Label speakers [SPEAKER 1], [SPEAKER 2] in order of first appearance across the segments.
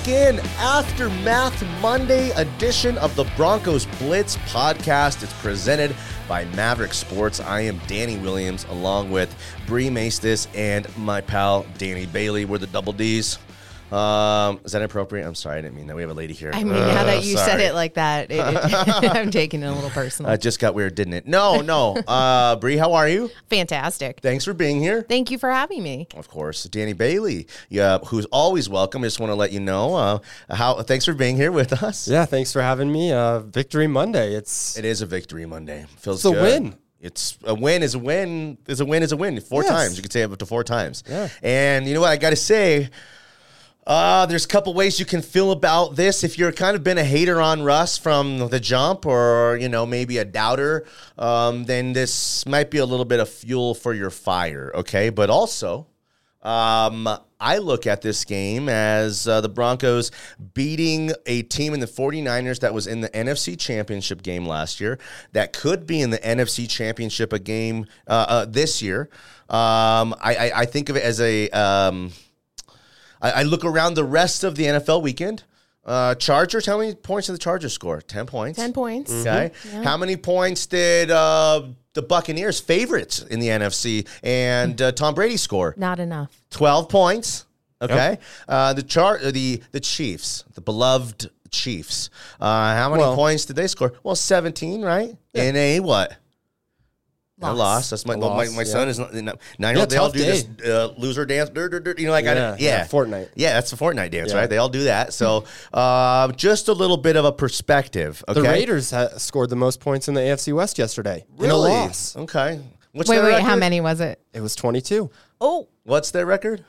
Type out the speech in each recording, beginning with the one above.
[SPEAKER 1] back in Aftermath Monday edition of the Broncos Blitz podcast. It's presented by Maverick Sports. I am Danny Williams along with Bree Maestas and my pal Danny Bailey. We're the double D's. Um, is that appropriate? I'm sorry, I didn't mean that. We have a lady here.
[SPEAKER 2] I mean, now that you said it like that, it, it- I'm taking it a little personal.
[SPEAKER 1] Uh, it just got weird, didn't it? No, no. Uh, Bree, how are you?
[SPEAKER 2] Fantastic.
[SPEAKER 1] Thanks for being here.
[SPEAKER 2] Thank you for having me.
[SPEAKER 1] Of course, Danny Bailey, yeah, who's always welcome. I just want to let you know uh, how. Thanks for being here with us.
[SPEAKER 3] Yeah, thanks for having me. Uh, Victory Monday. It's
[SPEAKER 1] It is a victory Monday. Feels
[SPEAKER 3] It's a win.
[SPEAKER 1] It's a win is a win is a win is a win. Four
[SPEAKER 3] Yes.
[SPEAKER 1] times. You could say up to four times.
[SPEAKER 3] Yeah.
[SPEAKER 1] And you know what I got to say? Uh, there's a couple ways you can feel about this. If you're kind of been a hater on Russ from the jump, or you know maybe a doubter, um, then this might be a little bit of fuel for your fire. Okay, but also, um, I look at this game as uh, the Broncos beating a team in the 49ers that was in the NFC Championship game last year, that could be in the NFC Championship a game uh, uh, this year. Um, I, I, I think of it as a. Um, I, I look around the rest of the NFL weekend. Uh, Chargers, how many points did the Chargers score? 10 points.
[SPEAKER 2] 10 points.
[SPEAKER 1] Okay. How many points did uh, the Buccaneers, favorites in the NFC, and uh, Tom Brady score?
[SPEAKER 2] Not enough.
[SPEAKER 1] 12 points. Okay. Uh, the chart, the the Chiefs, the beloved Chiefs. Uh, how many
[SPEAKER 3] Well-
[SPEAKER 1] points did they score? Well, 17, right? In a what? A
[SPEAKER 2] Loss.
[SPEAKER 1] loss. That's my
[SPEAKER 3] A
[SPEAKER 1] my, my
[SPEAKER 3] yeah.
[SPEAKER 1] son is not nine year old. They all do
[SPEAKER 3] day.
[SPEAKER 1] this uh, loser dance. dur, dur, dur, you know, like I
[SPEAKER 3] Yeah,
[SPEAKER 1] yeah,
[SPEAKER 3] yeah, Fortnite.
[SPEAKER 1] Yeah, that's the Fortnite dance,
[SPEAKER 3] Yeah.
[SPEAKER 1] right? They all do that. So, uh, just a little bit of a perspective. Okay.
[SPEAKER 3] the Raiders ha- scored the most points in the AFC West yesterday in a loss.
[SPEAKER 1] Okay. What's
[SPEAKER 2] Wait, wait,
[SPEAKER 1] record?
[SPEAKER 2] how many was it?
[SPEAKER 3] It was 22.
[SPEAKER 2] Oh,
[SPEAKER 1] What's their record?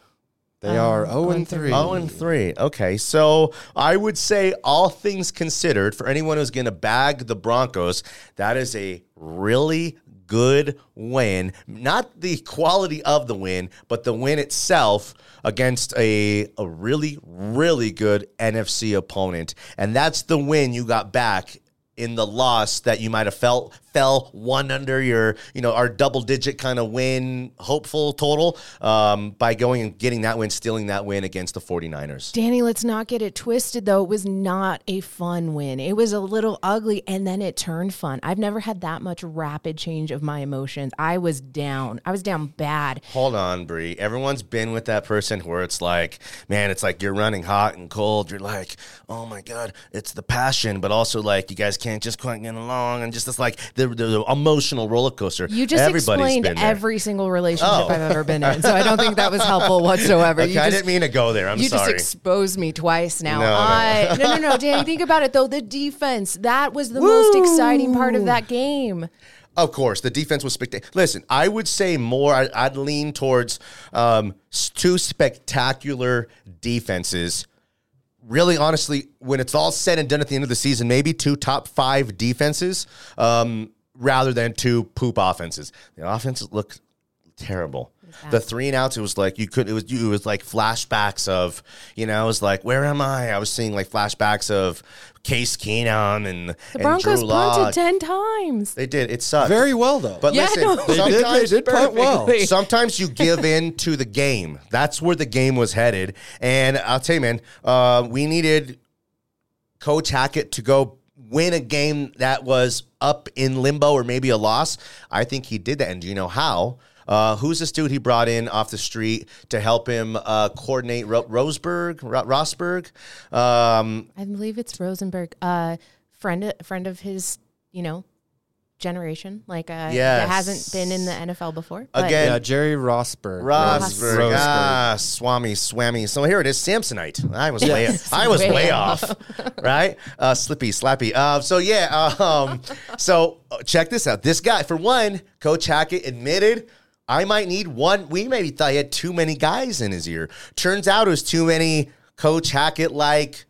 [SPEAKER 3] They are 0 and 3.
[SPEAKER 1] Oh, and three. Okay, so I would say, all things considered, for anyone who's going to bag the Broncos, that is a really good win. Not the quality of the win, but the win itself against a, a really, really good NFC opponent. And that's the win you got back in the loss that you might have felt fell one under your you know our double digit kind of win hopeful total um, by going and getting that win stealing that win against the 49ers
[SPEAKER 2] Danny, let's not get it twisted though. It was not a fun win. It was a little ugly and then it turned fun. I've never had that much rapid change of my emotions. I was down. I was down bad.
[SPEAKER 1] hold on Bree. everyone's been with that person where it's like man it's like you're running hot and cold you're like oh my god it's the passion but also like you guys can't just quite get along and just it's like the, the, the emotional roller coaster
[SPEAKER 2] You just
[SPEAKER 1] Everybody's
[SPEAKER 2] explained
[SPEAKER 1] been
[SPEAKER 2] every single relationship
[SPEAKER 1] Oh.
[SPEAKER 2] I've ever been in. So I don't think that was helpful whatsoever.
[SPEAKER 1] Okay,
[SPEAKER 2] you
[SPEAKER 1] I didn't mean to go there I'm
[SPEAKER 2] you
[SPEAKER 1] sorry You
[SPEAKER 2] just exposed me twice now.
[SPEAKER 1] No, no.
[SPEAKER 2] I, no, no, no, Danny, think about it though. The defense, that was the most exciting part of that game.
[SPEAKER 1] Of course, the defense was spectacular. Listen, I would say more. I, I'd lean towards um, two spectacular defenses. Really, honestly, when it's all said and done at the end of the season, maybe two top five defenses um, rather than two poop offenses. The offenses look terrible. The three and outs, it was like you could. It was it was like flashbacks of you know. It was like where am I? I was seeing like flashbacks of Case Keenum and
[SPEAKER 2] The
[SPEAKER 1] and
[SPEAKER 2] Broncos
[SPEAKER 1] Drew
[SPEAKER 2] punted 10 times.
[SPEAKER 1] They did. It sucked.
[SPEAKER 3] Very well, though.
[SPEAKER 1] But
[SPEAKER 2] Yeah,
[SPEAKER 1] listen,
[SPEAKER 2] no.
[SPEAKER 3] they, did, they did punt well.
[SPEAKER 1] sometimes you give in to the game. That's where the game was headed. And I'll tell you, man, uh, we needed Coach Hackett to go win a game that was up in limbo or maybe a loss. I think he did that. And do you know how? Uh, who's this dude he brought in off the street to help him uh, coordinate Ro- Roseburg, Ro- Rosburg? Um,
[SPEAKER 2] I believe it's Rosenberg, uh, friend friend of his, you know, generation. Like, uh,
[SPEAKER 1] Yes.
[SPEAKER 2] that hasn't been in the NFL before. But
[SPEAKER 1] Again,
[SPEAKER 3] Yeah, Jerry Rosburg.
[SPEAKER 1] Rosburg.
[SPEAKER 3] Rosburg.
[SPEAKER 1] Ah, Swami, Swami. So here it is, Samsonite. I was way, I was way,
[SPEAKER 2] Way
[SPEAKER 1] off, right? Uh, slippy, slappy. Uh, so yeah, um, so uh, check this out. This guy, for one, Coach Hackett admitted. I might need one. We maybe thought he had too many guys in his ear. Turns out it was too many Coach Hackett like,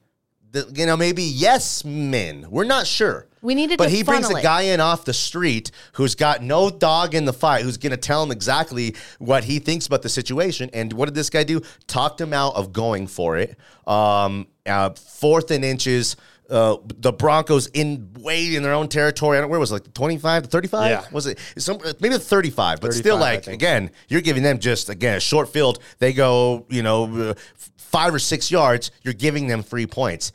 [SPEAKER 1] the, you know, maybe yes men. We're not sure.
[SPEAKER 2] We needed
[SPEAKER 1] but
[SPEAKER 2] to
[SPEAKER 1] he brings
[SPEAKER 2] funnel
[SPEAKER 1] a guy in off the street who's got no dog in the fight, who's going to tell him exactly what he thinks about the situation. And what did this guy do? Talked him out of going for it. Um, uh, fourth and inches. Uh, the Broncos in way in their own territory. I don't, where was it, like 25 to 35?
[SPEAKER 3] Yeah.
[SPEAKER 1] Was it some maybe the 35, but
[SPEAKER 3] 35,
[SPEAKER 1] still like again, you're giving them just again a short field. They go, you know, uh, 5 or 6 yards, you're giving them 3 points.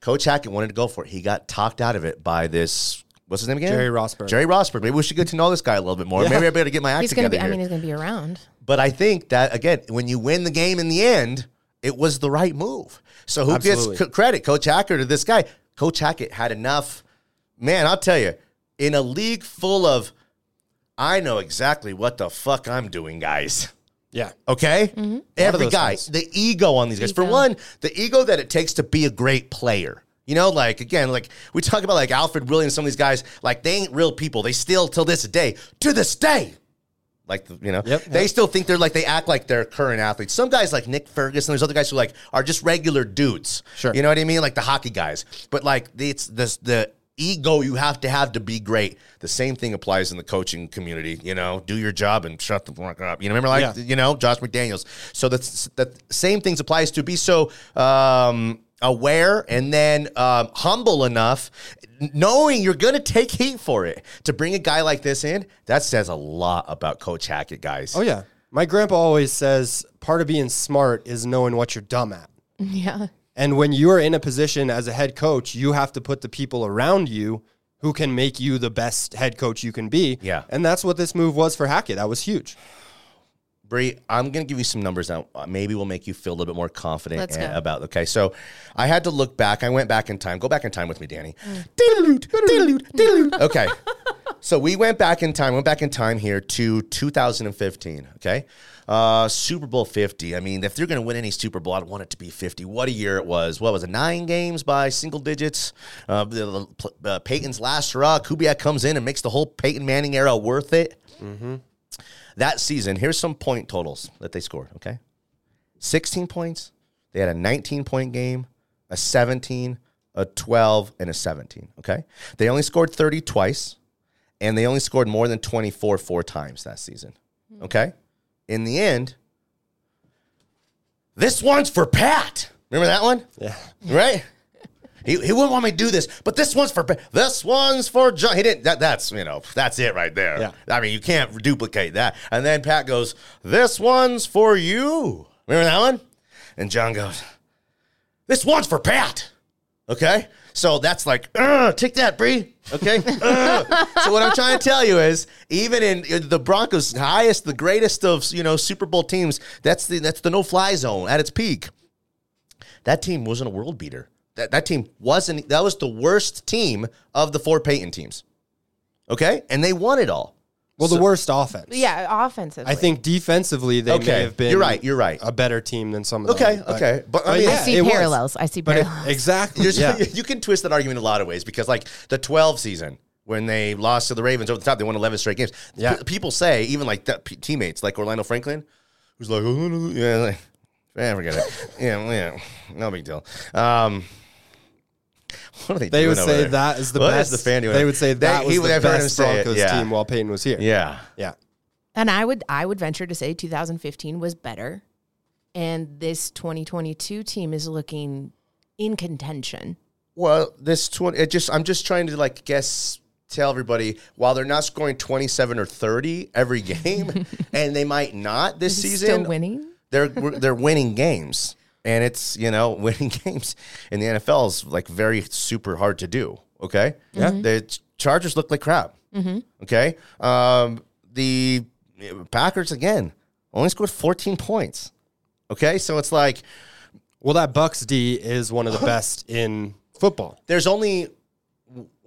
[SPEAKER 1] Coach Hackett wanted to go for it. He got talked out of it by this what's his name again?
[SPEAKER 3] Jerry Rosburg.
[SPEAKER 1] Jerry Rosburg. Maybe we should get to know this guy a little bit more.
[SPEAKER 3] Yeah.
[SPEAKER 1] Maybe I better get my act
[SPEAKER 2] He's gonna
[SPEAKER 1] together
[SPEAKER 2] be. I mean, he's gonna be around.
[SPEAKER 1] But I think that again, when you win the game in the end, it was the right move. So who
[SPEAKER 3] Absolutely.
[SPEAKER 1] gets c- credit, Coach Hackett or this guy? Coach Hackett had enough. Man, I'll tell you, in a league full of, I know exactly what the fuck I'm doing, guys.
[SPEAKER 3] Yeah.
[SPEAKER 1] Okay, every
[SPEAKER 3] those
[SPEAKER 1] guy,
[SPEAKER 3] guys.
[SPEAKER 1] the ego on these guys. For one, the ego that it takes to be a great player. You know, like again, like we talk about like Alfred Williams, some of these guys, like they ain't real people. They still till this day, to this day, like you know,
[SPEAKER 3] Yep,
[SPEAKER 1] they
[SPEAKER 3] yep.
[SPEAKER 1] still think they're like they act like they're current athletes. Some guys like Nick Ferguson, there's other guys who like are just regular dudes.
[SPEAKER 3] Sure.
[SPEAKER 1] you know what I mean, like the hockey guys. But like it's this the ego you have to have to be great. The same thing applies in the coaching community. You know, do your job and shut the fuck up. You know, remember like
[SPEAKER 3] Yeah.
[SPEAKER 1] you know Josh McDaniels. So that's that same things applies to be so um, aware and then um, humble enough, knowing you're going to take heat for it to bring a guy like this in. That says a lot about Coach Hackett, guys.
[SPEAKER 3] Oh yeah. My grandpa always says part of being smart is knowing what you're dumb at.
[SPEAKER 2] Yeah.
[SPEAKER 3] And when you are in a position as a head coach, you have to put the people around you who can make you the best head coach you can be.
[SPEAKER 1] Yeah.
[SPEAKER 3] And that's what this move was for Hackett. That was huge.
[SPEAKER 1] Bree, I'm going to give you some numbers now. Maybe we'll make you feel a little bit more confident
[SPEAKER 2] Let's
[SPEAKER 1] uh,
[SPEAKER 2] go.
[SPEAKER 1] about. Okay, so I had to look back. I went back in time. Go back in time with me, Danny. Diddle-doot, diddle-doot, diddle-doot. Okay, so we went back in time. Went back in time here to 2015. Okay, uh, Super Bowl 50. I mean, if they're going to win any Super Bowl, I'd want it to be 50. What a year it was. What was it? Nine games by single digits. Uh, the, the- uh, Peyton's last hurrah. Kubiak comes in and makes the whole Peyton Manning era worth it that season, here's some point totals that they scored, okay? 16 points. They had a 19 point game, a 17, a 12, and a 17, okay? They only scored 30 twice, and they only scored more than 24 four times that season, hmm. okay? In the end, this one's for Pat. Remember that one?
[SPEAKER 3] Yeah.
[SPEAKER 1] right? He, he wouldn't want me to do this, but this one's for this one's for John. He didn't. That, that's you know that's it right there.
[SPEAKER 3] Yeah.
[SPEAKER 1] I mean you can't duplicate that. And then Pat goes, "This one's for you." Remember that one? And John goes, "This one's for Pat." Okay, so that's like, take that, Bree. Okay. So what I'm trying to tell you is, even in the Broncos' highest, the greatest of you know Super Bowl teams, that's the that's the no fly zone at its peak that team wasn't a world beater. That that team wasn't. That was the worst team of the four Peyton teams. Okay, and they won it all.
[SPEAKER 3] Well, the worst offense.
[SPEAKER 2] Yeah. Offensively.
[SPEAKER 3] I think defensively they
[SPEAKER 1] Okay,
[SPEAKER 3] may have been
[SPEAKER 1] you're right, you're right.
[SPEAKER 3] a better team than some of them.
[SPEAKER 1] Okay, okay, but I mean,
[SPEAKER 2] I
[SPEAKER 3] yeah,
[SPEAKER 2] see
[SPEAKER 3] it was.
[SPEAKER 2] parallels. I see
[SPEAKER 3] But it-
[SPEAKER 2] parallels.
[SPEAKER 3] exactly. Yeah.
[SPEAKER 1] you can twist that argument a lot of ways because, like the 12 season when they lost to the Ravens over the top, they won 11 straight games.
[SPEAKER 3] Yeah.
[SPEAKER 1] P- people say even like that, p- teammates like Orlando Franklin, who's like, oh, no, no," yeah, like, eh, forget it. yeah, yeah, no big deal. Um, what are they?
[SPEAKER 3] They
[SPEAKER 1] doing
[SPEAKER 3] would
[SPEAKER 1] over
[SPEAKER 3] say
[SPEAKER 1] there?
[SPEAKER 3] that is the
[SPEAKER 1] What is
[SPEAKER 3] best.
[SPEAKER 1] the fan doing?
[SPEAKER 3] They would say that
[SPEAKER 1] They-
[SPEAKER 3] was
[SPEAKER 1] he
[SPEAKER 3] the
[SPEAKER 1] would have heard him
[SPEAKER 3] best
[SPEAKER 1] say it,
[SPEAKER 3] Broncos
[SPEAKER 1] yeah.
[SPEAKER 3] team while Peyton was here.
[SPEAKER 1] Yeah.
[SPEAKER 3] Yeah.
[SPEAKER 2] And I would I would venture to say 2015 was better. And this 2022 team is looking in contention.
[SPEAKER 1] Well, this twenty. It just I'm just trying to like guess tell everybody while they're not scoring 27 or 30 every game, and they might not this
[SPEAKER 2] Is
[SPEAKER 1] season.
[SPEAKER 2] Still winning?
[SPEAKER 1] They're they're winning games, and it's you know winning games in the NFL is like very super hard to do. Okay, yeah. The Chargers look like crap. Okay, um, the Packers again only scored 14 points. Okay, so it's like
[SPEAKER 3] Well, that Bucks D is one of the best in football.
[SPEAKER 1] there's only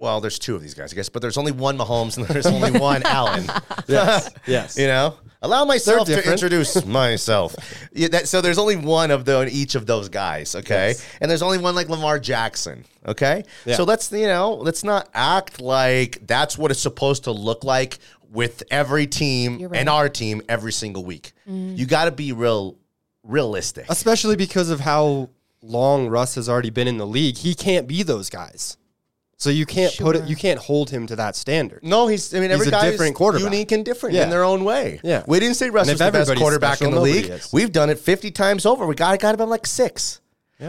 [SPEAKER 1] well, there's two of these guys, I guess, but there's only one Mahomes and there's only one Allen.
[SPEAKER 3] Yes. yes.
[SPEAKER 1] You know, allow myself to introduce myself. Yeah, that, so there's only one of the each of those guys, okay?
[SPEAKER 3] Yes.
[SPEAKER 1] And there's only one like Lamar Jackson, okay?
[SPEAKER 3] Yeah.
[SPEAKER 1] So let's you know, let's not act like that's what it's supposed to look like with every team
[SPEAKER 2] right.
[SPEAKER 1] and our team every single week. Mm-hmm. You got to be real realistic.
[SPEAKER 3] Especially because of how long Russ has already been in the league. He can't be those guys. So you can't put it you can't hold him to that standard.
[SPEAKER 1] No, he's. I mean, every
[SPEAKER 3] a
[SPEAKER 1] guy
[SPEAKER 3] different
[SPEAKER 1] is
[SPEAKER 3] quarterback.
[SPEAKER 1] unique and different
[SPEAKER 3] Yeah.
[SPEAKER 1] in their own way.
[SPEAKER 3] Yeah.
[SPEAKER 1] we didn't say Russ
[SPEAKER 3] And
[SPEAKER 1] was the best quarterback
[SPEAKER 3] special,
[SPEAKER 1] in the league.
[SPEAKER 3] is.
[SPEAKER 1] We've done it fifty times over. We got got him like six.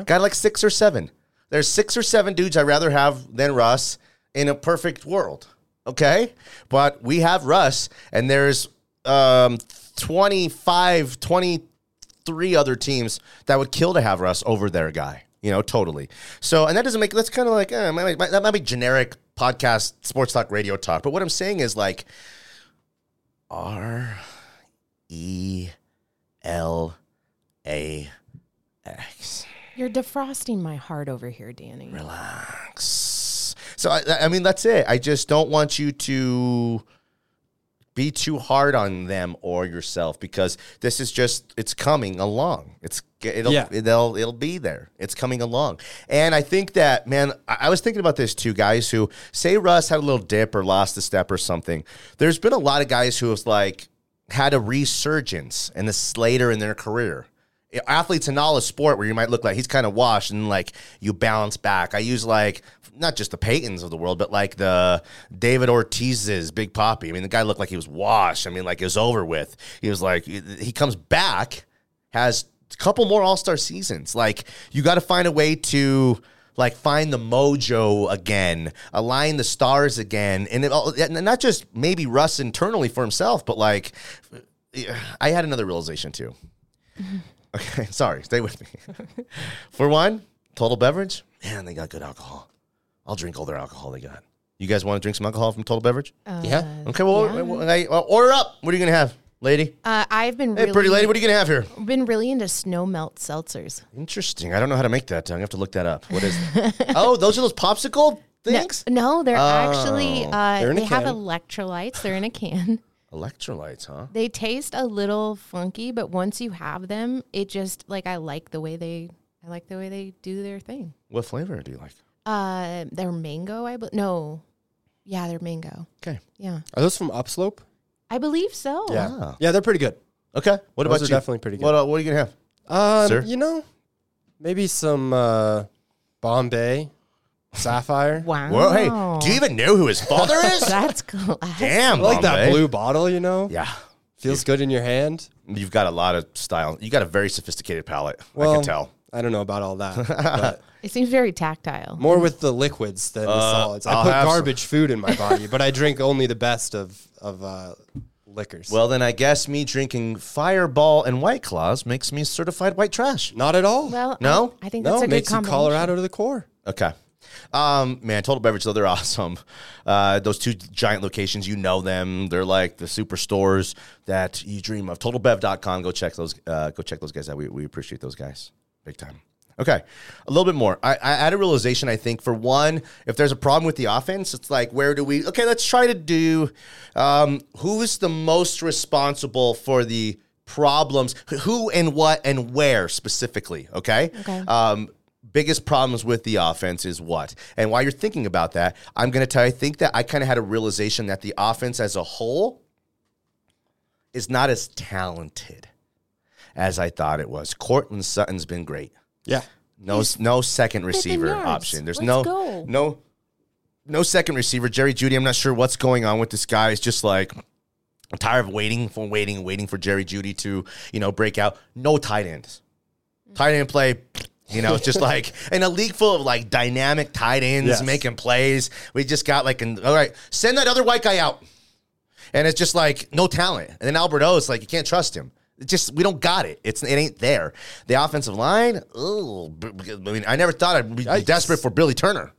[SPEAKER 1] Got like six or seven. There's six or seven dudes I'd rather have than Russ in a perfect world. Okay. But we have Russ, and there's um, 25, 23 other teams that would kill to have Russ over their guy. You know, totally. So, and that doesn't make that's kind of like eh, might- might- that might be generic podcast, sports talk, radio talk. But what I'm saying is like R E L A X.
[SPEAKER 2] You're defrosting my heart over here, Danny.
[SPEAKER 1] Relax. So I, I mean, that's it. I just don't want you to be too hard on them or yourself because this is just it's coming along. It's it'll
[SPEAKER 3] Yeah.
[SPEAKER 1] it'll it'll be there. It's coming along. And I think that man, I, was thinking about this too. Guys who say Russ had a little dip or lost a step or something. There's been a lot of guys who have like had a resurgence in this later in their career athletes in all a sport where you might look like he's kind of washed and like you bounce back. I use like not just the Peytons of the world, but like the David Ortiz's Big Papi. I mean, the guy looked like he was washed. I mean, like it was over with. He was like he comes back, has a couple more All Star seasons. Like you got to find a way to like find the mojo again, align the stars again, and it and not just maybe Russ internally for himself, but like I had another realization too. Mm-hmm. Okay, sorry, stay with me. For one, total beverage, man, they got good alcohol. I'll drink all their alcohol they got. You guys want to drink some alcohol from Total Beverage?
[SPEAKER 3] yeah.
[SPEAKER 1] Okay, well,
[SPEAKER 2] yeah.
[SPEAKER 1] well, hey, well, order up. What are you gonna have, lady?
[SPEAKER 2] Uh, I've been
[SPEAKER 1] Hey,
[SPEAKER 2] really,
[SPEAKER 1] pretty lady, what are you gonna have here?
[SPEAKER 2] been really into snow melt seltzers.
[SPEAKER 1] Interesting. I don't know how to make that. I'm gonna have to look that up. What is? oh, those are those popsicle things.
[SPEAKER 2] No, they're actually
[SPEAKER 1] Oh.
[SPEAKER 2] uh,
[SPEAKER 3] They're in a
[SPEAKER 2] they have
[SPEAKER 3] can.
[SPEAKER 2] electrolytes. They're in a can.
[SPEAKER 1] Electrolytes, huh?
[SPEAKER 2] They taste a little funky, but once you have them, it just like I like the way they I like the way they do their thing.
[SPEAKER 1] What flavor do you like?
[SPEAKER 2] Uh, they're mango. I be- no, yeah, they're mango.
[SPEAKER 1] Okay.
[SPEAKER 2] Yeah,
[SPEAKER 3] Are those from Upslope?
[SPEAKER 2] I believe so.
[SPEAKER 3] Yeah.
[SPEAKER 1] Ah.
[SPEAKER 3] Yeah, they're pretty good.
[SPEAKER 1] Okay. What
[SPEAKER 3] Those
[SPEAKER 1] about
[SPEAKER 3] are
[SPEAKER 1] you?
[SPEAKER 3] definitely pretty good.
[SPEAKER 1] What, uh, what are you gonna have?
[SPEAKER 3] Um,
[SPEAKER 1] Sir?
[SPEAKER 3] you know, maybe some uh, Bombay Sapphire.
[SPEAKER 2] Wow.
[SPEAKER 1] Well, hey, do you even know who his father is?
[SPEAKER 2] That's cool.
[SPEAKER 1] Damn,
[SPEAKER 3] I like that
[SPEAKER 1] Bombay.
[SPEAKER 3] blue bottle, you know?
[SPEAKER 1] Yeah.
[SPEAKER 3] Feels good in your hand.
[SPEAKER 1] You've got a lot of style. You got a very sophisticated palate. I
[SPEAKER 3] Well,
[SPEAKER 1] can tell.
[SPEAKER 3] I don't know about all that. but
[SPEAKER 2] It seems very tactile.
[SPEAKER 3] more with the liquids than the solids. I
[SPEAKER 1] I'll
[SPEAKER 3] put
[SPEAKER 1] have some.
[SPEAKER 3] garbage food in my body, but I drink only the best of of uh, liquors.
[SPEAKER 1] Well, then I guess me drinking Fireball and White Claws makes me certified white trash.
[SPEAKER 3] not at all.
[SPEAKER 2] Well,
[SPEAKER 1] No?
[SPEAKER 2] I, I think
[SPEAKER 3] no,
[SPEAKER 2] that's a
[SPEAKER 3] it
[SPEAKER 2] good
[SPEAKER 3] makes you
[SPEAKER 2] combination.
[SPEAKER 3] Colorado to the core.
[SPEAKER 1] Okay. Um, man, Total Beverage, though, they're awesome. Uh, those two giant locations, you know them. They're like the superstores that you dream of. TotalBev.com. Go check those. Uh, go check those guys out. We, we appreciate those guys big time. Okay, a little bit more. I, I had a realization. I think for one, if there's a problem with the offense, it's like where do we? Okay, let's try to do. Um, who is the most responsible for the problems? Who and what and where specifically? Okay.
[SPEAKER 2] Okay.
[SPEAKER 1] Um, biggest problems with the offense is what? And while you're thinking about that, I'm going to tell you, I think that I kind of had a realization that the offense as a whole is not as talented as I thought it was. Courtland Sutton's been great.
[SPEAKER 3] Yeah.
[SPEAKER 1] No, no second receiver option. There's
[SPEAKER 2] Let's
[SPEAKER 1] no,
[SPEAKER 2] go.
[SPEAKER 1] no, no second receiver. Jerry Jeudy. I'm not sure what's going on with this guy. It's just like I'm tired of waiting for waiting, waiting for Jerry Jeudy to you know break out. No tight ends. Tight end play. You know, it's just like in a league full of like dynamic tight ends
[SPEAKER 3] Yes.
[SPEAKER 1] making plays. We just got like an all right, send that other white guy out. And it's just like no talent. And then Albert O, it's like you can't trust him. It just we don't got it. It's it ain't there. The offensive line, oh, I mean, I never thought I'd be
[SPEAKER 3] Yikes.
[SPEAKER 1] desperate for Billy Turner.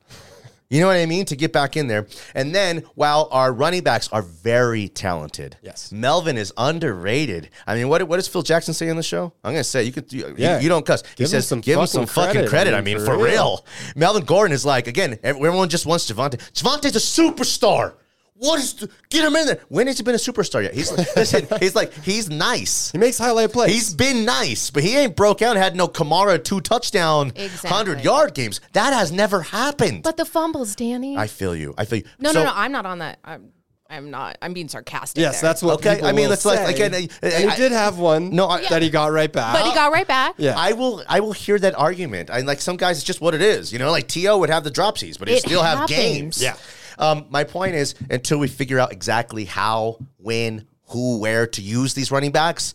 [SPEAKER 1] You know what I mean? To get back in there. And then while our running backs are very talented,
[SPEAKER 3] Yes.
[SPEAKER 1] Melvin is underrated. I mean, what, what does Phil Jackson say on the show? I'm going to say, you could, you,
[SPEAKER 3] Yeah.
[SPEAKER 1] you, don't cuss. He
[SPEAKER 3] Give him
[SPEAKER 1] says,
[SPEAKER 3] some
[SPEAKER 1] give him some fucking
[SPEAKER 3] credit.
[SPEAKER 1] credit.
[SPEAKER 3] I
[SPEAKER 1] mean, for,
[SPEAKER 3] for
[SPEAKER 1] real.
[SPEAKER 3] real.
[SPEAKER 1] Melvin Gordon is like, again, everyone just wants Javonte. Javonte's a superstar. What is, the, get him in there. When has he been a superstar yet? He's like, listen, he's like, he's nice.
[SPEAKER 3] He makes highlight plays.
[SPEAKER 1] He's been nice, but he ain't broke out and had no Kamara two touchdown,
[SPEAKER 2] Exactly.
[SPEAKER 1] 100 yard games. That has never happened.
[SPEAKER 2] But the fumbles, Danny.
[SPEAKER 1] I feel you. I feel you.
[SPEAKER 2] no,
[SPEAKER 1] So-
[SPEAKER 2] no, no. I'm not on that. I'm, I'm not. I'm being sarcastic.
[SPEAKER 3] yes,
[SPEAKER 2] there.
[SPEAKER 3] that's what.
[SPEAKER 1] Okay,
[SPEAKER 3] people
[SPEAKER 1] I mean,
[SPEAKER 3] will
[SPEAKER 1] that's like-
[SPEAKER 3] say.
[SPEAKER 1] again, I-
[SPEAKER 3] and
[SPEAKER 1] I-
[SPEAKER 3] he did have one.
[SPEAKER 1] No, I-
[SPEAKER 3] that he got right back.
[SPEAKER 2] But he got right back.
[SPEAKER 3] Yeah.
[SPEAKER 1] I will I will hear that argument. I like some guys it's just what it is. You know, like T.O. would have the dropsies, but he'd
[SPEAKER 2] It
[SPEAKER 1] still have games.
[SPEAKER 3] Yeah.
[SPEAKER 1] Um, my point is until we figure out exactly how, when, who, where to use these running backs,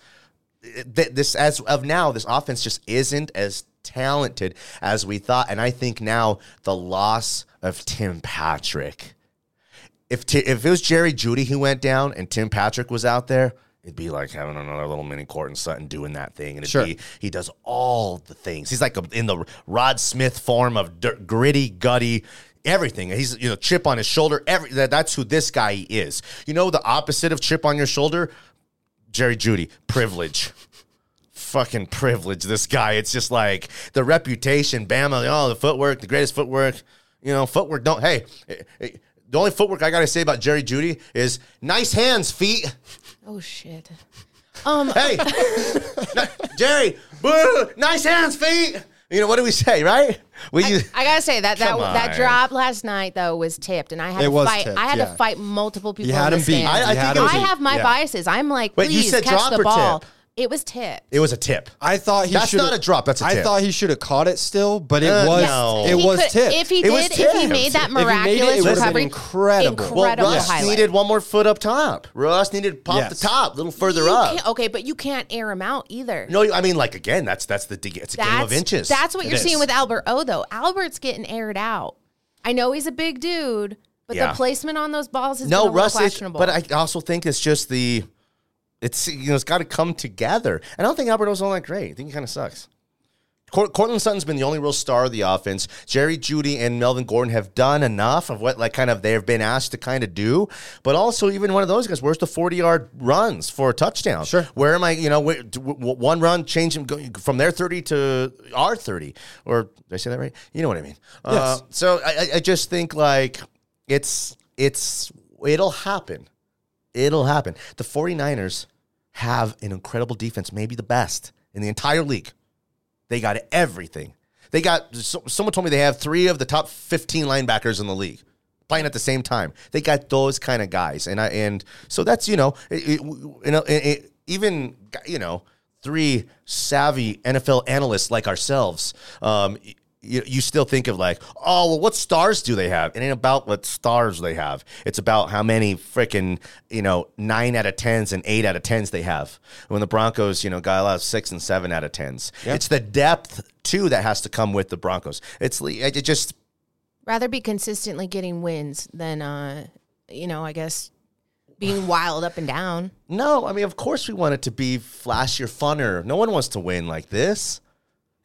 [SPEAKER 1] th- this as of now, this offense just isn't as talented as we thought. And I think now the loss of Tim Patrick. If Ti- if it was Jerry Jeudy who went down and Tim Patrick was out there, it'd be like having another little mini Courtland Sutton doing that thing. And it'd
[SPEAKER 3] Sure.
[SPEAKER 1] be he does all the things. He's like a, in the Rod Smith form of dirt, gritty, gutty. Everything he's you know chip on his shoulder. Every that, that's who this guy is. You know the opposite of chip on your shoulder, Jerry Jeudy, privilege. Fucking privilege, this guy. It's just like the reputation, Bama, oh, the footwork, the greatest footwork. You know, footwork don't, hey, eh, eh, the only footwork I got to say about Jerry Jeudy is nice hands, feet.
[SPEAKER 2] Oh shit. Um,
[SPEAKER 1] Hey, Jerry, boo, nice hands, feet. You know, what do we say, right? We use,
[SPEAKER 2] I gotta say that that
[SPEAKER 1] Come
[SPEAKER 2] that
[SPEAKER 1] on.
[SPEAKER 2] drop last night though was tipped, and I had
[SPEAKER 3] It
[SPEAKER 2] to
[SPEAKER 3] was
[SPEAKER 2] fight.
[SPEAKER 3] tipped,
[SPEAKER 2] I had
[SPEAKER 3] yeah.
[SPEAKER 2] to fight multiple people.
[SPEAKER 3] You had
[SPEAKER 2] in
[SPEAKER 3] him
[SPEAKER 2] the
[SPEAKER 3] beat.
[SPEAKER 2] stands.
[SPEAKER 1] I- I
[SPEAKER 3] You
[SPEAKER 1] think
[SPEAKER 3] had
[SPEAKER 1] it
[SPEAKER 3] him
[SPEAKER 1] was-
[SPEAKER 2] I have my
[SPEAKER 3] Yeah.
[SPEAKER 2] biases. I'm like,
[SPEAKER 1] Wait, you
[SPEAKER 2] please
[SPEAKER 1] said
[SPEAKER 2] catch
[SPEAKER 1] drop
[SPEAKER 2] the
[SPEAKER 1] or
[SPEAKER 2] ball.
[SPEAKER 1] tip?
[SPEAKER 2] It was tipped.
[SPEAKER 1] it was a tip.
[SPEAKER 3] I thought he
[SPEAKER 1] That's
[SPEAKER 3] should.
[SPEAKER 1] not a drop, that's a
[SPEAKER 3] I
[SPEAKER 1] tip.
[SPEAKER 3] thought he should have caught it still, but it
[SPEAKER 1] Uh,
[SPEAKER 3] was.
[SPEAKER 1] no.
[SPEAKER 3] It
[SPEAKER 2] He
[SPEAKER 3] was
[SPEAKER 2] could-
[SPEAKER 3] tipped.
[SPEAKER 2] If he
[SPEAKER 1] It was
[SPEAKER 2] did, if he
[SPEAKER 1] tipped.
[SPEAKER 2] made that
[SPEAKER 3] If he made it,
[SPEAKER 2] miraculous
[SPEAKER 3] it would've been
[SPEAKER 2] recovery,
[SPEAKER 3] incredible.
[SPEAKER 1] Well,
[SPEAKER 2] incredible
[SPEAKER 1] Russ
[SPEAKER 2] highlight.
[SPEAKER 1] needed one more foot up top. Russ needed to pop
[SPEAKER 3] Yes.
[SPEAKER 1] the top, a little further
[SPEAKER 2] You
[SPEAKER 1] up.
[SPEAKER 2] can't- okay, but you can't air him out either.
[SPEAKER 1] No, I mean, like again, that's that's the it's a game of inches.
[SPEAKER 2] That's what
[SPEAKER 1] It
[SPEAKER 2] you're
[SPEAKER 1] is.
[SPEAKER 2] seeing with Albert O, though. Albert's getting aired out. I know he's a big dude, but
[SPEAKER 1] Yeah.
[SPEAKER 2] the placement on those balls is
[SPEAKER 1] no
[SPEAKER 2] a
[SPEAKER 1] Russ. It's,
[SPEAKER 2] questionable.
[SPEAKER 1] but I also think it's just the it's you know it's got to come together. And I don't think Albert O's all that great. I think he kind of sucks. Cort- Courtland Sutton's been the only real star of the offense. Jerry Jeudy and Melvin Gordon have done enough of what like kind of they've been asked to kind of do. But also even one of those guys, where's the forty yard runs for a touchdown?
[SPEAKER 3] Sure.
[SPEAKER 1] Where am I? You know, where, d- w- w- one run change him from their thirty to our thirty, or did I say that right? You know what I mean? Uh,
[SPEAKER 3] Yes.
[SPEAKER 1] so I, I- I just think like it's it's it'll happen. It'll happen. The 49ers have an incredible defense, maybe the best in the entire league. They got everything. They got so, someone told me they have 3 of the top 15 linebackers in the league playing at the same time. They got those kind of guys. And I and so that's, you know, it, it- you know, it, even you know, three savvy NFL analysts like ourselves um you, you still think of like, oh, well, what stars do they have? It ain't about what stars they have. It's about how many freaking, you know, nine out of tens and eight out of tens they have. When the Broncos, you know, got a lot of six and seven out of tens. It's the depth too that has to come with the Broncos. It's it it just
[SPEAKER 2] rather be consistently getting wins than, uh, you know, I guess being wild up and down.
[SPEAKER 1] no. I mean, of course we want it to be flashier, funner. No one wants to win like this.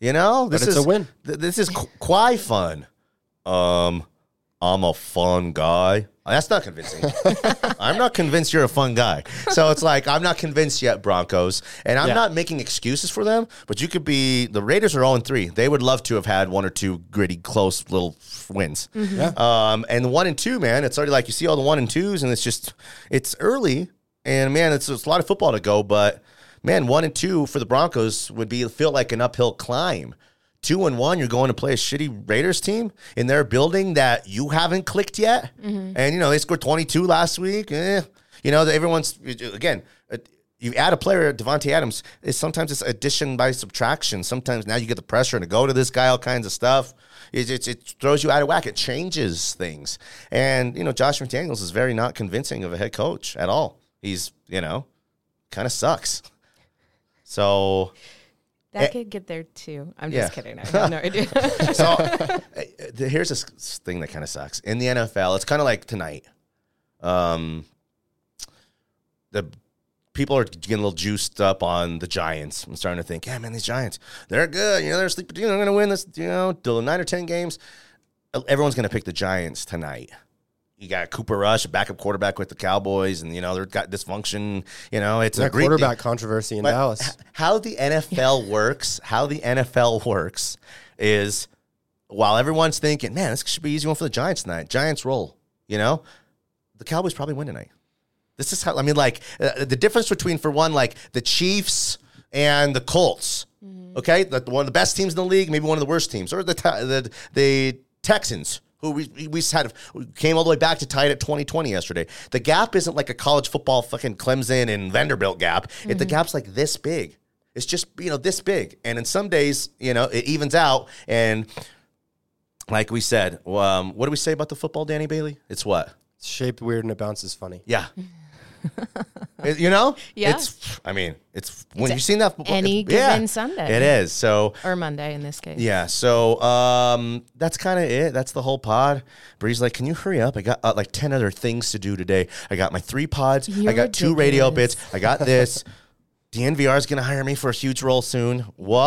[SPEAKER 1] You know, this
[SPEAKER 3] it's
[SPEAKER 1] is
[SPEAKER 3] a win.
[SPEAKER 1] th- this is qu- quite fun. Um, I'm a fun guy. That's not convincing. I'm not convinced you're a fun guy. So it's like I'm not convinced yet, Broncos, and I'm
[SPEAKER 3] Yeah.
[SPEAKER 1] not making excuses for them. But you could be. The Raiders are all in 3. They would love to have had one or two gritty, close little wins.
[SPEAKER 3] Yeah.
[SPEAKER 1] Um, and the one and two, man, it's already like you see all the one and twos, and it's just it's early, and man, it's, it's a lot of football to go. But man, one and two for the Broncos would be feel like an uphill climb. Two and one, you're going to play a shitty Raiders team in their building that you haven't clicked yet, and you know they scored 22 last week. Eh. You know everyone's again. uh, You add a player, Davante Adams. It's sometimes it's addition by subtraction. Sometimes now you get the pressure to go to this guy, all kinds of stuff. It, it, it throws you out of whack. It changes things. And, you know, Josh McDaniels is very not convincing of a head coach at all. He's, you know, kind of sucks. So,
[SPEAKER 2] That
[SPEAKER 1] Eh,
[SPEAKER 2] could get there too. I'm
[SPEAKER 1] yeah.
[SPEAKER 2] just kidding. I have no idea.
[SPEAKER 1] so uh, here's this thing that kind of sucks. In the NFL, it's kind of like tonight. Um, the people are getting a little juiced up on the Giants. I'm starting to think, yeah, man, these Giants, they're good. You know, they're sleeping. You know, they're going to win this. You know, till nine or ten games. Everyone's going to pick the Giants tonight. You got Cooper Rush, a backup quarterback with the Cowboys, and you know they've got dysfunction. You know, it's a
[SPEAKER 3] That quarterback controversy in
[SPEAKER 1] but
[SPEAKER 3] Dallas.
[SPEAKER 1] How the NFL works, how the NFL works is while everyone's thinking, man, this should be easy one for the Giants tonight. Giants roll, you know? The Cowboys probably win tonight. This is how I mean like uh, the difference between for one like the Chiefs and the Colts. Okay? The, one of the best teams in the league, maybe one of the worst teams or the the the Texans who we, we just had came all the way back to tie it at 2020 yesterday. The gap isn't like a college football fucking Clemson and Vanderbilt gap. It, the gap's like this big. It's just, you know, this big. And in some days, you know, it evens out. And like we said, um, what do we say about the football, Danny Bailey? It's what?
[SPEAKER 3] It's shaped weird and it bounces funny.
[SPEAKER 1] Yeah. It- you know,
[SPEAKER 2] Yeah.
[SPEAKER 1] It's. I mean, it's when you've seen that
[SPEAKER 2] any
[SPEAKER 1] yeah,
[SPEAKER 2] given Sunday.
[SPEAKER 1] It is so.
[SPEAKER 2] or Monday in this case.
[SPEAKER 1] Yeah, so um, that's kind of it. That's the whole pod. Bree's like, can you hurry up? I got uh, like ten other things to do today. I got my three pods. I
[SPEAKER 2] You're
[SPEAKER 1] got two radio bits. I got this. DNVR is gonna hire me for a huge role soon. What?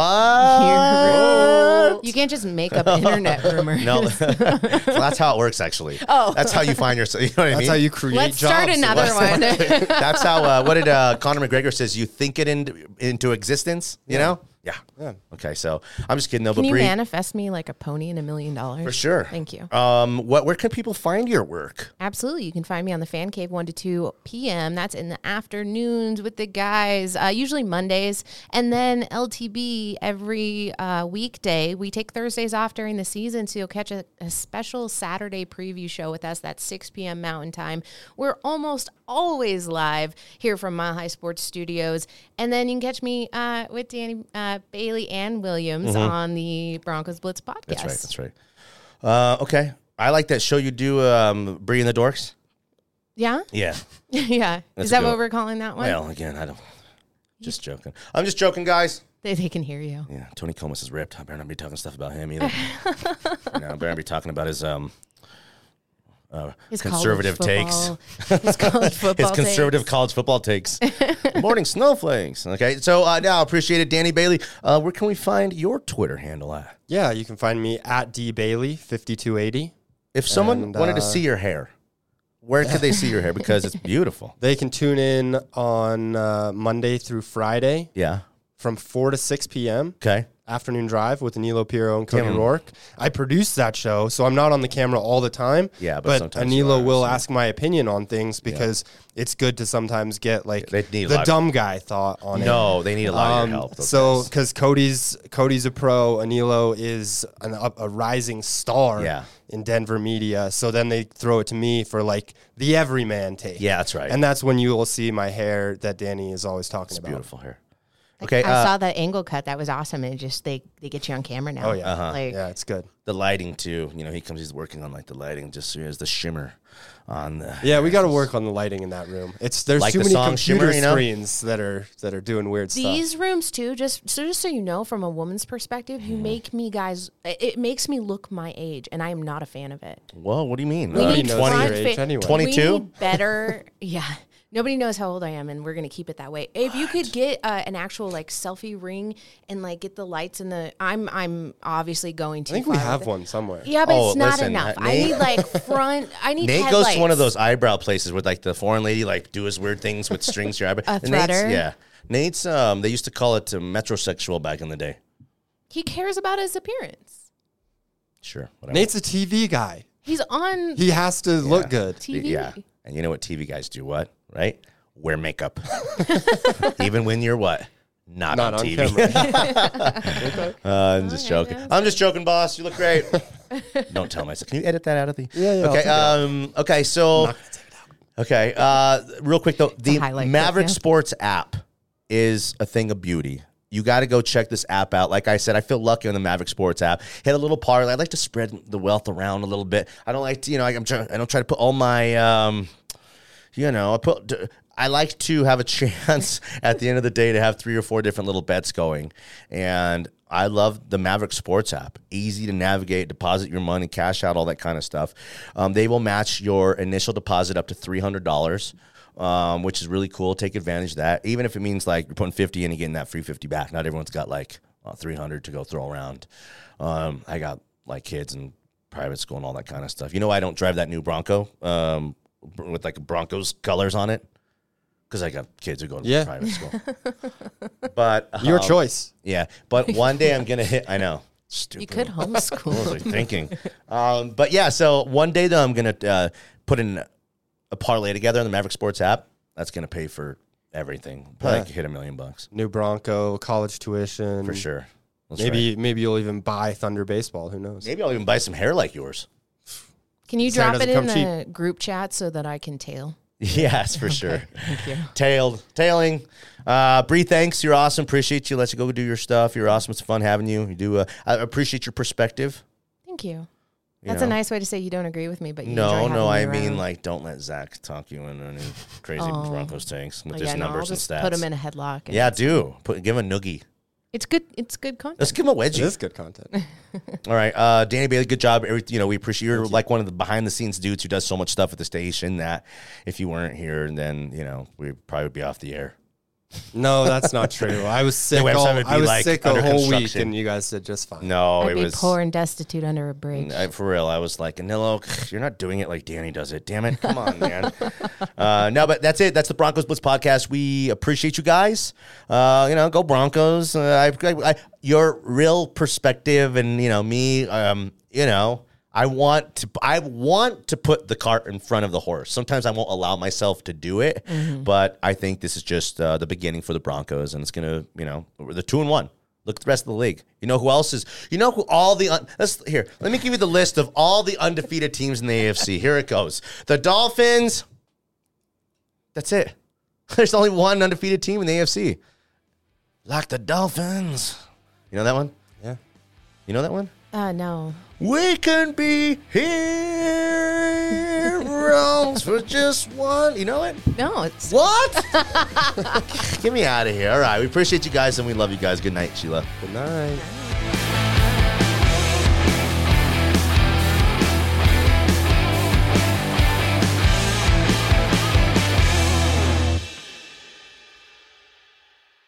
[SPEAKER 2] You can't just make up internet rumors.
[SPEAKER 1] No, so that's how it works. Actually,
[SPEAKER 2] Oh.
[SPEAKER 1] that's how you find yourself. You know what I mean?
[SPEAKER 3] That's how you create
[SPEAKER 2] Let's
[SPEAKER 3] jobs.
[SPEAKER 2] start another one.
[SPEAKER 1] that's how. Uh, what did uh, Conor McGregor says? You think it into into existence. You know? Yeah.
[SPEAKER 3] Yeah.
[SPEAKER 1] Okay, so I'm just kidding. though.
[SPEAKER 2] Can
[SPEAKER 1] but
[SPEAKER 2] you
[SPEAKER 1] Bree,
[SPEAKER 2] manifest me like a pony and a million dollars?
[SPEAKER 1] for sure.
[SPEAKER 2] Thank you.
[SPEAKER 1] Um, what? Where can people find your work?
[SPEAKER 2] Absolutely. You can find me on the Fan Cave 1 to 2 p.m. That's in the afternoons with the guys, uh, usually Mondays. And then LTB every uh, weekday. We take Thursdays off during the season, so you'll catch a, a special Saturday preview show with us. That's 6 p.m. Mountain Time. We're almost always live here from Mile High Sports Studios. And then you can catch me uh, with Danny uh, Bailey and Williams on the Broncos Blitz podcast.
[SPEAKER 1] Mm-hmm. That's right. That's right. Uh, okay. I like that show you do, um, Bree and the Dorks.
[SPEAKER 2] Yeah?
[SPEAKER 1] Yeah.
[SPEAKER 2] yeah.
[SPEAKER 1] That's
[SPEAKER 2] Is that what we're calling that one?
[SPEAKER 1] Well, again, I don't. Just joking. I'm just joking, guys.
[SPEAKER 2] They, they can hear you.
[SPEAKER 1] Yeah, Tony Comas is ripped. I better not be talking stuff about him either. you know, I better not be talking about his um uh,
[SPEAKER 2] His
[SPEAKER 1] conservative
[SPEAKER 2] college
[SPEAKER 1] takes.
[SPEAKER 2] football- His college.
[SPEAKER 1] His conservative
[SPEAKER 2] takes.
[SPEAKER 1] college football takes. Morning snowflakes. Okay, so uh, now appreciate it, Danny Bailey. Uh, where can we find your Twitter handle at?
[SPEAKER 3] Yeah, you can find me at D Bailey fifty two eighty.
[SPEAKER 1] If someone
[SPEAKER 3] And,
[SPEAKER 1] wanted to
[SPEAKER 3] uh,
[SPEAKER 1] see your hair, where could they see your hair? Because it's beautiful.
[SPEAKER 3] They can tune in on uh, Monday through Friday
[SPEAKER 1] Yeah.
[SPEAKER 3] from four to six p.m.
[SPEAKER 1] Okay.
[SPEAKER 3] Afternoon Drive with Anilo Piro and Cody. Rourke. I produce that show, so I'm not on the camera all the time.
[SPEAKER 1] Yeah, but
[SPEAKER 3] but, Anilo
[SPEAKER 1] are,
[SPEAKER 3] will
[SPEAKER 1] so-
[SPEAKER 3] ask my opinion on things because it's good to sometimes get like
[SPEAKER 1] a
[SPEAKER 3] the dumb guy thought on it.
[SPEAKER 1] No, they need a lot of
[SPEAKER 3] Um,
[SPEAKER 1] your help.
[SPEAKER 3] so because Cody's Cody's a pro, Anilo is an, a, a rising star
[SPEAKER 1] Yeah.
[SPEAKER 3] in Denver media. So then they throw it to me for like the everyman take.
[SPEAKER 1] yeah, that's right.
[SPEAKER 3] and that's when you will see my hair that Danny is always talking
[SPEAKER 1] it's
[SPEAKER 3] about.
[SPEAKER 1] beautiful hair. Okay.
[SPEAKER 2] I
[SPEAKER 1] uh,
[SPEAKER 2] saw that angle cut. That was awesome. And it just they they get you on camera now.
[SPEAKER 3] Oh yeah,
[SPEAKER 1] Uh-huh.
[SPEAKER 2] Like
[SPEAKER 3] yeah, it's good.
[SPEAKER 1] the lighting too. You know, he comes. He's working on like the lighting, just so he has the shimmer on the.
[SPEAKER 3] Yeah, we got to work on the lighting in that room. It's there's
[SPEAKER 1] Like
[SPEAKER 3] too
[SPEAKER 1] the
[SPEAKER 3] many computer
[SPEAKER 1] Shimmer, you know?
[SPEAKER 3] screens that are that are doing weird stuff.
[SPEAKER 2] these rooms too. Just so just so you know, from a woman's perspective, you make me guys. It it makes me look my age, and I am not a fan of it.
[SPEAKER 1] Well, what do you mean?
[SPEAKER 2] We
[SPEAKER 1] Uh,
[SPEAKER 2] need
[SPEAKER 3] knows
[SPEAKER 2] front
[SPEAKER 3] your age
[SPEAKER 2] fa-
[SPEAKER 3] anyway.
[SPEAKER 2] we
[SPEAKER 1] 22?
[SPEAKER 2] better. yeah. Nobody knows how old I am, and we're gonna keep it that way. If you could get uh, an actual like selfie ring and like get the lights and the, I'm I'm obviously going to.
[SPEAKER 3] I think we have one somewhere.
[SPEAKER 2] Yeah, but
[SPEAKER 1] Oh,
[SPEAKER 2] it's not
[SPEAKER 1] listen,
[SPEAKER 2] enough.
[SPEAKER 1] uh,
[SPEAKER 2] I need like front. I need.
[SPEAKER 1] Nate
[SPEAKER 2] headlights.
[SPEAKER 1] goes to one of those eyebrow places where like the foreign lady like do his weird things with strings to your eyebrow.
[SPEAKER 2] A
[SPEAKER 1] And Nate's- yeah. Nate's um they used to call it uh, metrosexual back in the day.
[SPEAKER 2] He cares about his appearance.
[SPEAKER 1] Sure. Whatever.
[SPEAKER 3] Nate's a TV guy.
[SPEAKER 2] He's on
[SPEAKER 3] He has to look good.
[SPEAKER 2] TV.
[SPEAKER 1] Yeah. And you know what TV guys do what? Right? Wear makeup. Even when you're what? Not,
[SPEAKER 3] Not
[SPEAKER 1] on,
[SPEAKER 3] on
[SPEAKER 1] TV.
[SPEAKER 3] camera.
[SPEAKER 1] Uh, I'm just joking. I'm just joking, boss. You look great. Don't tell myself. Can you edit that out of the?
[SPEAKER 3] Yeah, yeah,
[SPEAKER 1] Okay.
[SPEAKER 3] take it out.
[SPEAKER 1] Um. Okay. So. Okay. Uh. Real quick though, the
[SPEAKER 2] highlight clip,
[SPEAKER 1] Maverick
[SPEAKER 2] yeah.
[SPEAKER 1] Sports app is a thing of beauty. You got to go check this app out. Like I said, I feel lucky on the Maverick Sports app. Hit a little parlay. I like to spread the wealth around a little bit. I don't like to, you know, I'm trying, I don't try to put all my, um, you know, I put. I like to have a chance at the end of the day to have three or four different little bets going, and I love the Maverick Sports app. Easy to navigate, deposit your money, cash out, all that kind of stuff. Um, they will match your initial deposit up to three hundred dollars. Um, which is really cool. Take advantage of that, even if it means like you're putting fifty in and getting that free fifty back. Not everyone's got like uh, three hundred to go throw around. Um, I got like kids and private school and all that kind of stuff. You know, I don't drive that new Bronco um, with like Broncos colors on it because I got kids who go to
[SPEAKER 3] Yeah.
[SPEAKER 1] private school. but
[SPEAKER 3] Your
[SPEAKER 1] um,
[SPEAKER 3] choice.
[SPEAKER 1] yeah. But one day I'm gonna hit. I know. Stupid.
[SPEAKER 2] You could homeschool.
[SPEAKER 1] What was
[SPEAKER 2] homeschool.
[SPEAKER 1] I thinking? um, but yeah, so one day though, I'm gonna uh, put in a parlay together on the Maverick Sports app. That's gonna pay for everything. Probably
[SPEAKER 3] Yeah.
[SPEAKER 1] hit a million bucks
[SPEAKER 3] New Bronco, college tuition.
[SPEAKER 1] for sure. That's
[SPEAKER 3] maybe
[SPEAKER 1] right.
[SPEAKER 3] maybe you'll even buy Thunder baseball. Who knows?
[SPEAKER 1] maybe I'll even buy some hair like yours.
[SPEAKER 2] Can you drop it in
[SPEAKER 3] come
[SPEAKER 2] the group chat so that I can tail?
[SPEAKER 1] Yes, for sure.
[SPEAKER 2] Thank you.
[SPEAKER 1] Tailed, tailing. Uh, Bree, thanks. You're awesome. Appreciate you. Let you go do your stuff. You're awesome. It's fun having you. You do. Uh, I appreciate your perspective.
[SPEAKER 2] Thank you.
[SPEAKER 1] You
[SPEAKER 2] That's
[SPEAKER 1] know?
[SPEAKER 2] a nice way to say you don't agree with me, but you
[SPEAKER 1] No,
[SPEAKER 2] no,
[SPEAKER 1] no, I
[SPEAKER 2] me
[SPEAKER 1] mean like don't let Zach talk you into any crazy
[SPEAKER 2] Oh.
[SPEAKER 1] Broncos tanks with
[SPEAKER 2] Oh,
[SPEAKER 1] his
[SPEAKER 2] yeah, no, I'll
[SPEAKER 1] numbers and stats.
[SPEAKER 2] put him in a headlock. and
[SPEAKER 1] yeah, do put give him a noogie.
[SPEAKER 2] It's good. It's good content.
[SPEAKER 1] Let's give him a
[SPEAKER 3] It
[SPEAKER 1] wedgie.
[SPEAKER 3] is good content.
[SPEAKER 1] All right, uh, Danny Bailey, good job. Every, you know, we appreciate you're like one of the behind the scenes dudes who does so much stuff at the station that if you weren't here, then you know we probably would probably be off the air.
[SPEAKER 3] No, that's not true. I was sick.
[SPEAKER 1] website
[SPEAKER 3] all,
[SPEAKER 1] would be,
[SPEAKER 3] I was
[SPEAKER 1] like,
[SPEAKER 3] sick a
[SPEAKER 1] under
[SPEAKER 3] whole week,
[SPEAKER 1] construction.
[SPEAKER 3] and you guys did just fine.
[SPEAKER 1] No,
[SPEAKER 2] I'd
[SPEAKER 1] it
[SPEAKER 2] be
[SPEAKER 1] was
[SPEAKER 2] poor and destitute under a bridge.
[SPEAKER 1] I, for real. I was like, Anillo, you're not doing it like Danny does it. Damn it, come on, man. uh, no, but that's it. That's the Broncos Blitz podcast. We appreciate you guys. Uh, you know, go Broncos. Uh, I, I, I, your real perspective, and you know me. Um, you know. I want to I want to put the cart in front of the horse. Sometimes I won't allow myself to do it, but I think this is just uh, the beginning for the Broncos, and it's gonna, you know, the two and one. Look at the rest of the league. You know who else is? You know who all the un- let's here. Let me give you the list of all the undefeated teams in the AFC. Here it goes. The Dolphins. That's it. There's only one undefeated team in the AFC. Like the Dolphins. You know that one?
[SPEAKER 3] Yeah.
[SPEAKER 1] You know that one?
[SPEAKER 2] Uh, no.
[SPEAKER 1] We can be heroes for just one. You know it?
[SPEAKER 2] No, it's
[SPEAKER 1] What? Get me out of here. All right. We appreciate you guys and we love you guys. Good night, Sheila.
[SPEAKER 3] Good night.